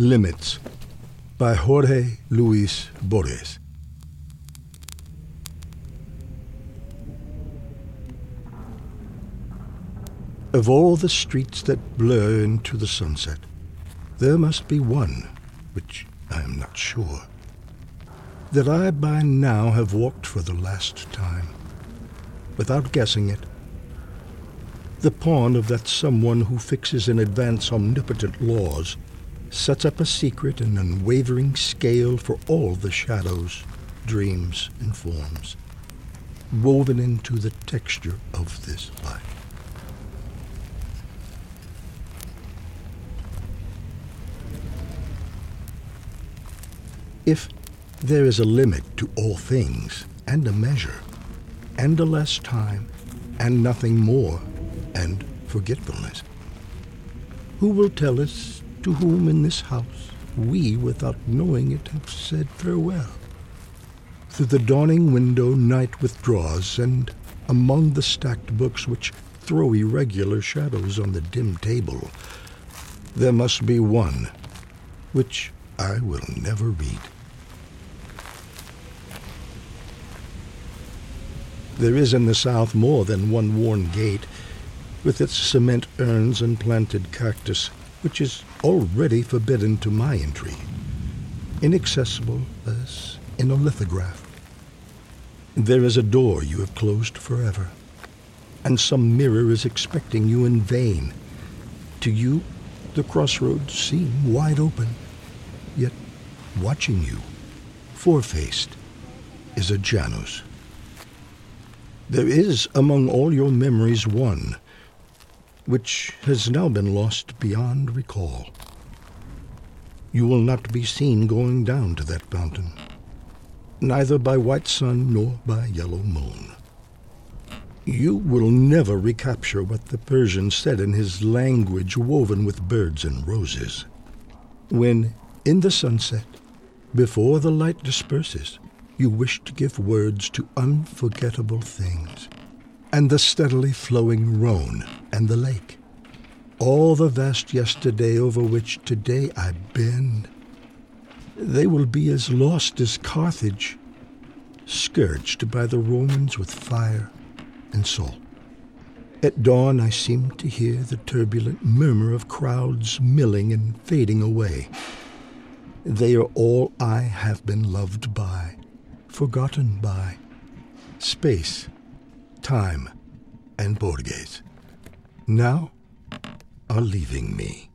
Limits by Jorge Luis Borges. Of all the streets that blur into the sunset, there must be one, which I am not sure, that I by now have walked for the last time, without guessing it. The pawn of that someone who fixes in advance omnipotent laws sets up a secret and unwavering scale for all the shadows, dreams, and forms, woven into the texture of this life. If there is a limit to all things, and a measure, and a less time, and nothing more, and forgetfulness, who will tell us to whom in this house we, without knowing it, have said farewell? Through the dawning window night withdraws, and among the stacked books which throw irregular shadows on the dim table, there must be one which I will never read. There is in the South more than one worn gate, with its cement urns and planted cactus, which is already forbidden to my entry, inaccessible as in a lithograph. There is a door you have closed forever, and some mirror is expecting you in vain. To you, the crossroads seem wide open, yet watching you, four-faced, is a Janus. There is among all your memories one which has now been lost beyond recall. You will not be seen going down to that fountain, neither by white sun nor by yellow moon. You will never recapture what the Persian said in his language woven with birds and roses. When, in the sunset, before the light disperses, you wish to give words to unforgettable things, and the steadily flowing Rhone and the lake, all the vast yesterday over which today I bend, they will be as lost as Carthage, scourged by the Romans with fire and salt. At dawn I seem to hear the turbulent murmur of crowds milling and fading away. They are all I have been loved by, forgotten by. Space, time, and Borges now are leaving me.